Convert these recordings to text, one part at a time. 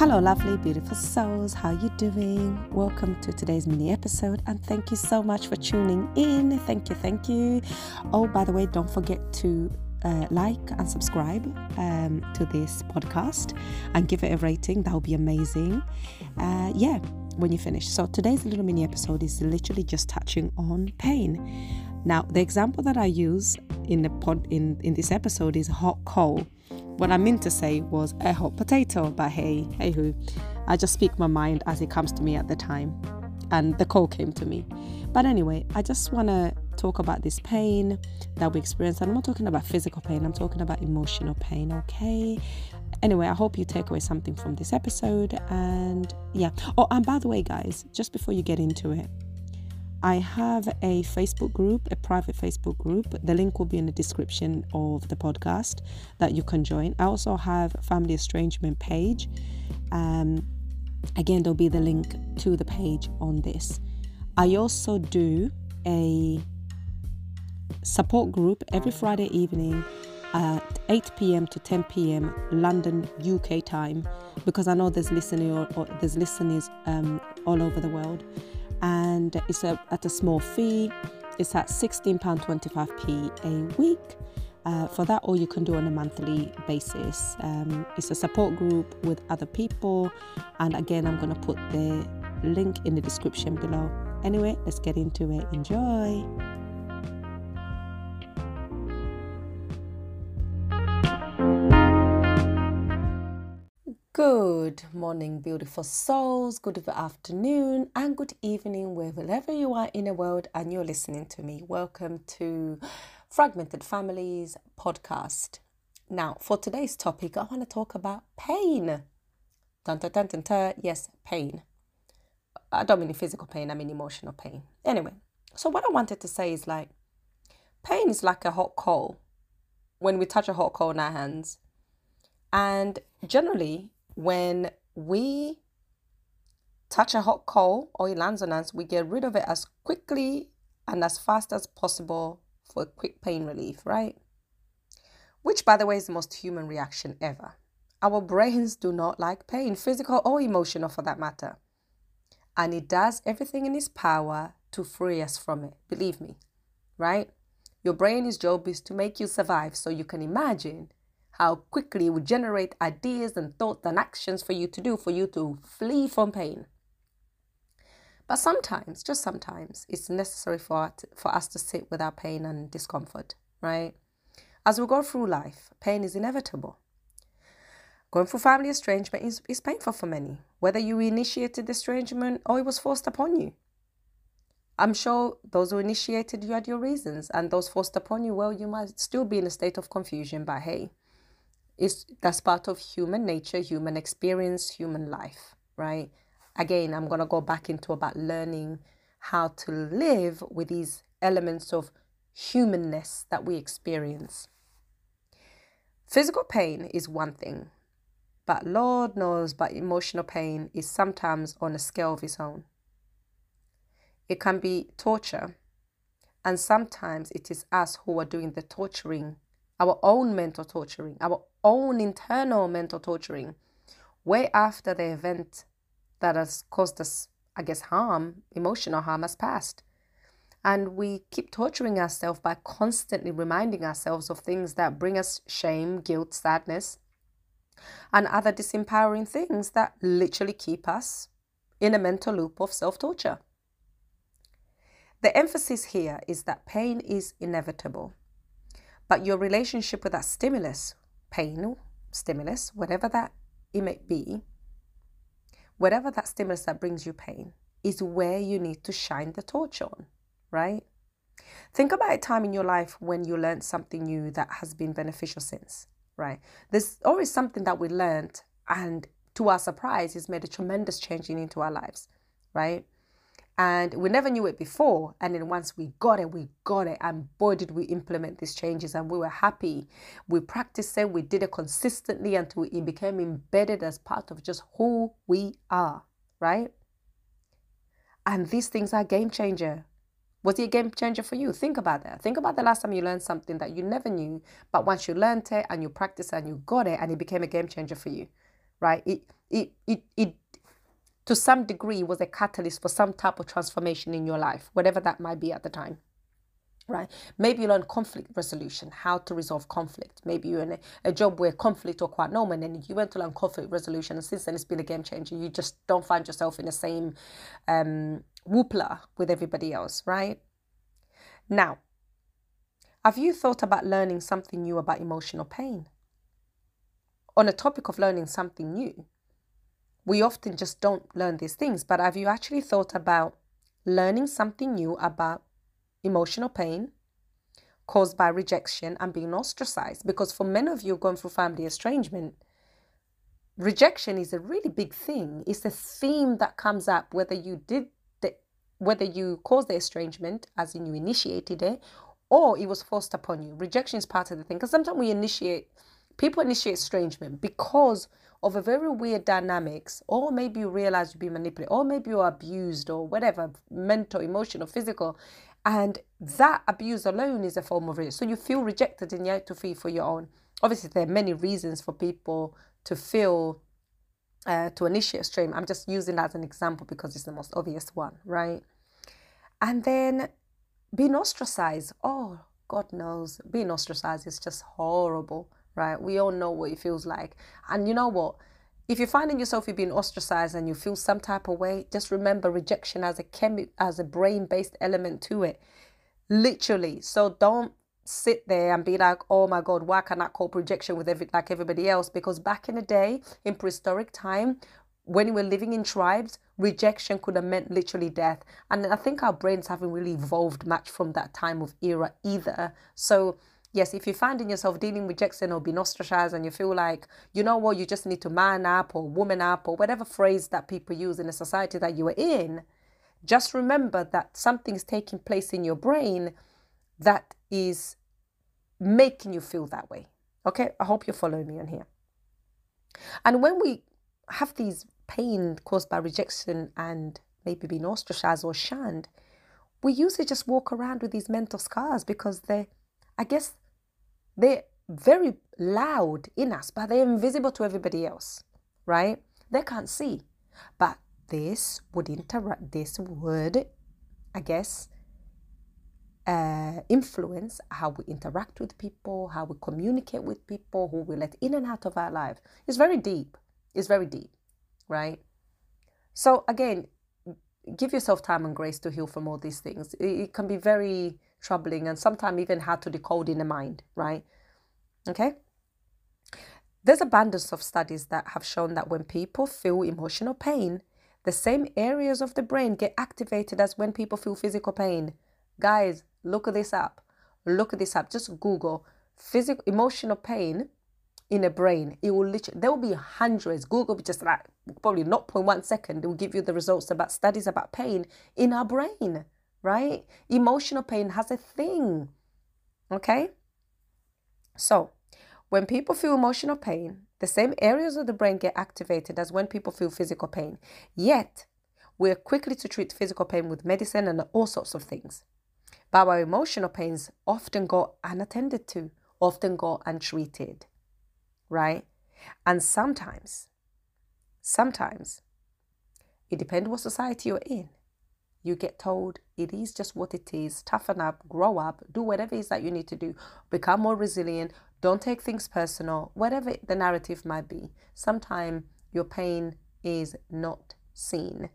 Hello, lovely, beautiful souls. How you doing? Welcome to today's mini episode, and thank you so much for tuning in. Thank you, thank you. Oh, by the way, don't forget to uh, like and subscribe um, to this podcast and give it a rating. That would be amazing. Uh, yeah, when you finish. So today's little mini episode is literally just touching on pain. Now, the example that I use in the pod in in this episode is hot coal. What I meant to say was a hot potato, but hey, hey who. I just speak my mind as it comes to me at the time. And the call came to me. But anyway, I just want to talk about this pain that we experience. And I'm not talking about physical pain, I'm talking about emotional pain, okay? Anyway, I hope you take away something from this episode. And yeah. Oh, and by the way, guys, just before you get into it, I have a Facebook group, a private Facebook group. The link will be in the description of the podcast that you can join. I also have family estrangement page. Um, again, there'll be the link to the page on this. I also do a support group every Friday evening at 8 p.m. to 10 p.m. London UK time because I know there's listening or, or there's listeners um, all over the world and it's a, at a small fee. It's at £16.25p a week. Uh, for that, or you can do on a monthly basis. Um, it's a support group with other people, and again, I'm going to put the link in the description below. Anyway, let's get into it. Enjoy. Good morning, beautiful souls. Good afternoon and good evening, wherever you are in the world and you're listening to me. Welcome to Fragmented Families podcast. Now, for today's topic, I want to talk about pain. Dun, dun, dun, dun, dun. Yes, pain. I don't mean physical pain, I mean emotional pain. Anyway, so what I wanted to say is like, pain is like a hot coal when we touch a hot coal in our hands. And generally, when we touch a hot coal or it lands on us, we get rid of it as quickly and as fast as possible for quick pain relief, right? Which, by the way, is the most human reaction ever. Our brains do not like pain, physical or emotional for that matter. And it does everything in its power to free us from it. Believe me, right? Your brain's job is to make you survive. So you can imagine how quickly it would generate ideas and thoughts and actions for you to do for you to flee from pain. But sometimes, just sometimes, it's necessary for, for us to sit with our pain and discomfort, right? As we go through life, pain is inevitable. Going through family estrangement is, is painful for many, whether you initiated the estrangement or it was forced upon you. I'm sure those who initiated you had your reasons, and those forced upon you, well, you might still be in a state of confusion, but hey, is that's part of human nature, human experience, human life, right? Again, I'm to go back into about learning how to live with these elements of humanness that we experience. Physical pain is one thing, but Lord knows, but emotional pain is sometimes on a scale of its own. It can be torture, and sometimes it is us who are doing the torturing our own mental torturing, our own internal mental torturing, way after the event that has caused us, I guess, harm, emotional harm, has passed. And we keep torturing ourselves by constantly reminding ourselves of things that bring us shame, guilt, sadness, and other disempowering things that literally keep us in a mental loop of self torture. The emphasis here is that pain is inevitable. But your relationship with that stimulus, pain, stimulus, whatever that it may be, whatever that stimulus that brings you pain, is where you need to shine the torch on, right? Think about a time in your life when you learned something new that has been beneficial since, right? There's always something that we learned and to our surprise has made a tremendous change into our lives, right? And we never knew it before. And then once we got it we got it. And boy did we implement these changes. And we were happy. We practiced it. We did it consistently until it became embedded as part of just who we are right? And these things are game changer. Was it a game changer for you? Think about that. Think about the last time you learned something that you never knew. But once you learned it and you practiced and you got it and it became a game changer for you right? It, it, it, it, to some degree, was a catalyst for some type of transformation in your life, whatever that might be at the time right? Maybe you learn conflict resolution, how to resolve conflict. Maybe you're in a, a job where conflict are quite normal and you went to learn conflict resolution and since then it's been a game changer. You just don't find yourself in the same um, whoopla with everybody else, right? Now, have you thought about learning something new about emotional pain? On the topic of learning something new, we often just don't learn these things, but have you actually thought about learning something new about emotional pain caused by rejection and being ostracized? Because for many of you going through family estrangement, rejection is a really big thing. It's a theme that comes up whether you did the, whether you caused the estrangement, as in you initiated it, or it was forced upon you. Rejection is part of the thing. Because sometimes we initiate, people initiate estrangement because of a very weird dynamics, or maybe you realize you've been manipulated, or maybe you're abused, or whatever, mental, emotional, physical. And that abuse alone is a form of it. So you feel rejected and you have to feel for your own. Obviously, there are many reasons for people to feel uh, to initiate stream. I'm just using that as an example because it's the most obvious one, right? And then being ostracized. Oh, God knows, being ostracized is just horrible, right? We all know what it feels like. And you know what? If you're finding yourself you're being ostracized and you feel some type of way, just remember rejection as a chemi- as a brain-based element to it. Literally. So don't sit there and be like, oh my God, why can't I cope rejection with every like everybody else? Because back in the day, in prehistoric time, when we were living in tribes, rejection could have meant literally death. And I think our brains haven't really evolved much from that time of era either. So yes, if you're finding yourself dealing with rejection or being ostracized and you feel like, you know what, you just need to man up or woman up or whatever phrase that people use in the society that you are in, just remember that something's taking place in your brain that is making you feel that way. Okay, I hope you're following me on here. And when we have these pain caused by rejection and maybe being ostracized or shunned, we usually just walk around with these mental scars because they, I guess, they're very loud in us, but they're invisible to everybody else, right? They can't see. But this would interact, this would, I guess, uh, influence how we interact with people, how we communicate with people, who we let in and out of our life. It's very deep. It's very deep, right? So again, give yourself time and grace to heal from all these things. It, it can be very troubling and sometimes even hard to decode in the mind, right? Okay. There's abundance of studies that have shown that when people feel emotional pain, the same areas of the brain get activated as when people feel physical pain. Guys, look this up. Look this up. Just Google physical emotional pain in a brain. It will literally there will be hundreds. Google be just like probably not point one second. It will give you the results about studies about pain in our brain. Right? Emotional pain has a thing. Okay. So when people feel emotional pain, the same areas of the brain get activated as when people feel physical pain. Yet, we're quickly to treat physical pain with medicine and all sorts of things. But our emotional pains often go unattended to, often go untreated, right? And sometimes, sometimes, it depends what society you're in. You get told it is just what it is, toughen up, grow up, do whatever it is that you need to do, become more resilient, don't take things personal, whatever the narrative might be. Sometimes your pain is not seen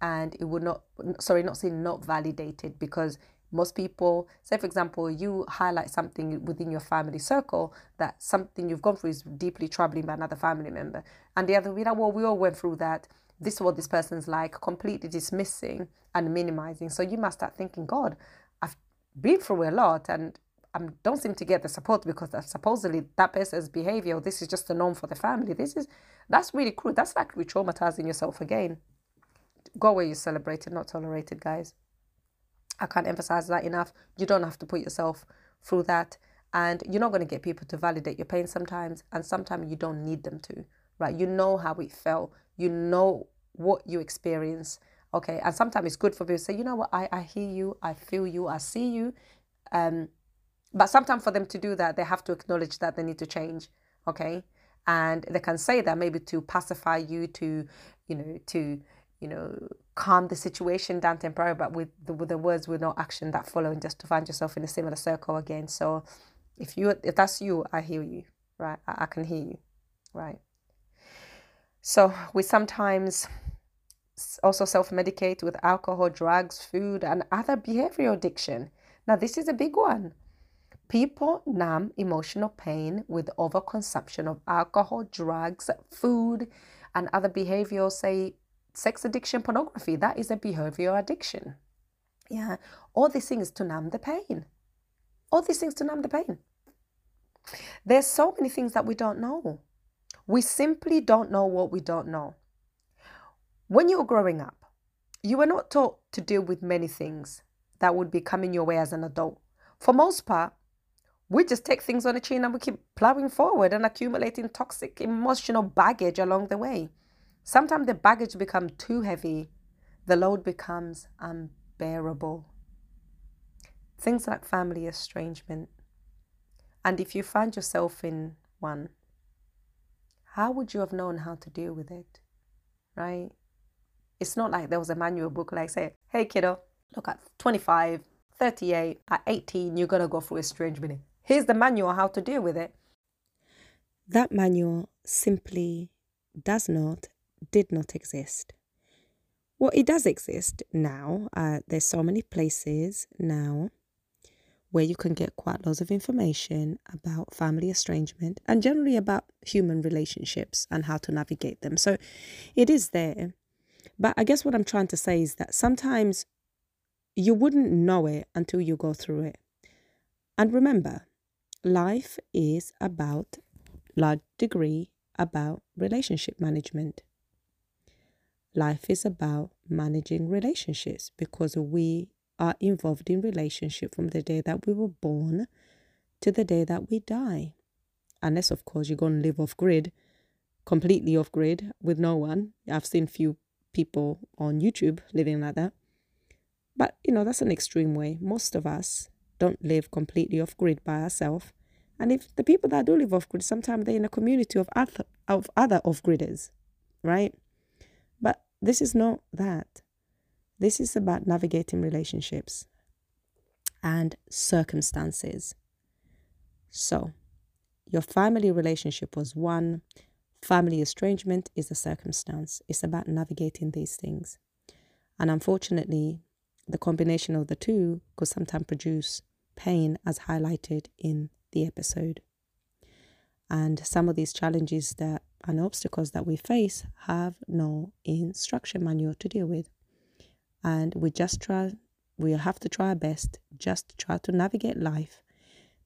and it would not, sorry, not seen, not validated because most people, say for example, you highlight something within your family circle that something you've gone through is deeply troubling by another family member. And the other, we like, well, we all went through that. This is what this person's like, completely dismissing and minimizing. So you must start thinking, God, I've been through a lot and I don't seem to get the support because supposedly that person's behavior, this is just the norm for the family. This is, that's really cruel. That's like re traumatizing yourself again. Go where you're celebrated, not tolerated, guys. I can't emphasize that enough. You don't have to put yourself through that. And you're not going to get people to validate your pain sometimes. And sometimes you don't need them to, right? You know how it felt. You know what you experience. Okay. And sometimes it's good for people to say, you know what, I, I hear you, I feel you, I see you. Um, but sometimes for them to do that, they have to acknowledge that they need to change. Okay. and they can say that maybe to pacify you to you know to you know calm the situation down temporarily but with the, with the words with no action that follow and just to find yourself in a similar circle again so if you if that's you i hear you right i, I can hear you right so we sometimes also self-medicate with alcohol drugs food and other behavioral addiction now this is a big one People numb emotional pain with overconsumption of alcohol, drugs, food, and other behavioral, say, sex addiction, pornography. That is a behavioral addiction. Yeah. All these things to numb the pain. All these things to numb the pain. There's so many things that we don't know. We simply don't know what we don't know. When you were growing up, you were not taught to deal with many things that would be coming your way as an adult. For most part, we just take things on the chin and we keep plowing forward and accumulating toxic emotional baggage along the way. Sometimes the baggage becomes too heavy, the load becomes unbearable. Things like family estrangement. And if you find yourself in one, how would you have known how to deal with it? Right? It's not like there was a manual book like say, hey kiddo, look at 25, 38, at 18, you're gonna go through estrangement. Here's the manual how to deal with it. That manual simply does not, did not exist. Well, it does exist now. Uh, there's so many places now where you can get quite lots of information about family estrangement and generally about human relationships and how to navigate them. So it is there. But I guess what I'm trying to say is that sometimes you wouldn't know it until you go through it. And remember, life is about large degree about relationship management. Life is about managing relationships because we are involved in relationship from the day that we were born to the day that we die. Unless of course you're going to live off grid, completely off grid with no one. I've seen few people on YouTube living like that. But you know, that's an extreme way. Most of us don't live completely off grid by ourselves. And if the people that do live off grid, sometimes they're in a community of other of other off gridders, right? But this is not that. This is about navigating relationships and circumstances. So, your family relationship was one, family estrangement is a circumstance. It's about navigating these things. And unfortunately, the combination of the two could sometimes produce pain, as highlighted in the episode. And some of these challenges that and obstacles that we face have no instruction manual to deal with. And we just try, we have to try our best just to try to navigate life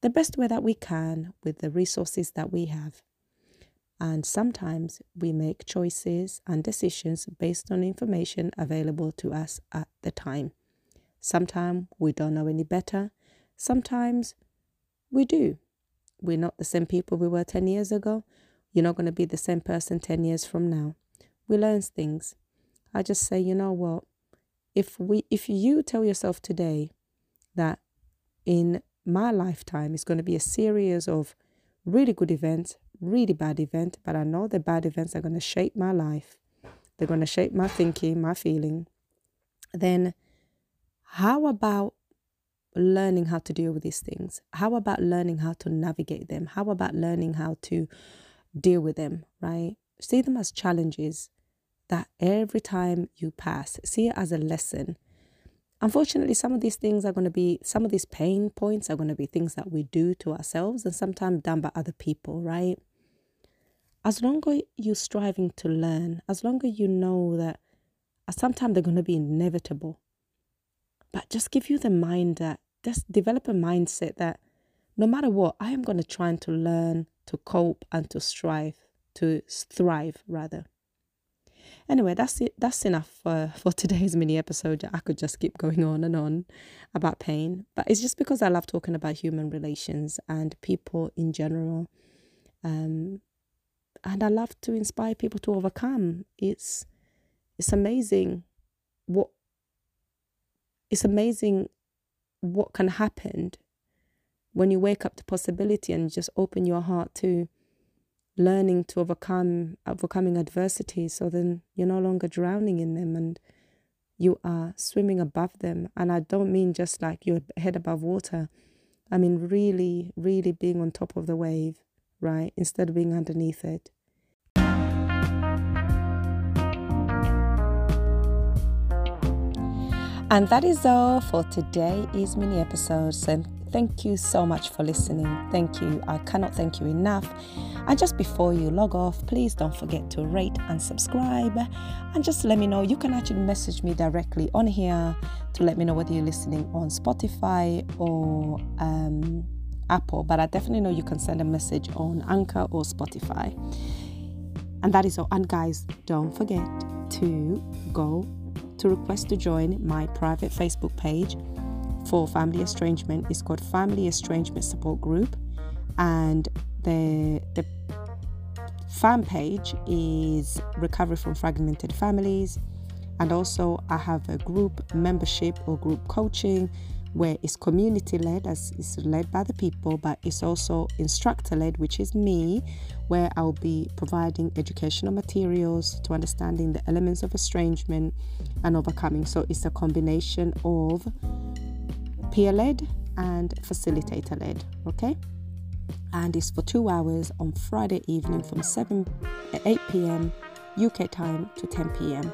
the best way that we can with the resources that we have. And sometimes we make choices and decisions based on information available to us at the time. Sometimes we don't know any better. Sometimes we do. We're not the same people we were 10 years ago. You're not going to be the same person 10 years from now. We learn things. I just say, you know what? If we if you tell yourself today that in my lifetime is going to be a series of really good events, really bad events, but I know the bad events are going to shape my life. They're going to shape my thinking, my feeling. Then how about learning how to deal with these things? How about learning how to navigate them? How about learning how to deal with them, right? See them as challenges that every time you pass, see it as a lesson. Unfortunately, some of these things are going to be, some of these pain points are going to be things that we do to ourselves and sometimes done by other people, right? As long as you're striving to learn, as long as you know that uh, sometimes they're going to be inevitable, but just give you the mind that just develop a mindset that no matter what, I am going to try and to learn to cope and to strive, to thrive rather. Anyway, that's it. That's enough for, for today's mini episode. I could just keep going on and on about pain, but it's just because I love talking about human relations and people in general. Um, and I love to inspire people to overcome. It's it's amazing what it's amazing what can happen when you wake up to possibility and just open your heart to learning to overcome overcoming adversity so then you're no longer drowning in them and you are swimming above them and i don't mean just like your head above water i mean really really being on top of the wave right instead of being underneath it and that is all for today is mini episode so Thank you so much for listening. Thank you. I cannot thank you enough. And just before you log off, please don't forget to rate and subscribe. And just let me know. You can actually message me directly on here to let me know whether you're listening on Spotify or um, Apple. But I definitely know you can send a message on Anchor or Spotify. And that is all. And guys, don't forget to go to request to join my private Facebook page for family estrangement is called Family Estrangement Support Group, and the the fan page is Recovery from Fragmented Families, and also I have a group membership or group coaching where it's community led as it's led by the people but it's also instructor led which is me where i'll be providing educational materials to understanding the elements of estrangement and overcoming so it's a combination of peer led and facilitator led. Okay, and it's for two hours on Friday evening from 7 8 p.m. UK time to 10 p.m.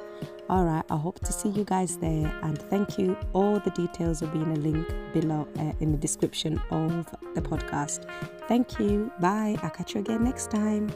All right, I hope to see you guys there and thank you. All the details will be in a link below uh, in the description of the podcast. Thank you. Bye. I'll catch you again next time.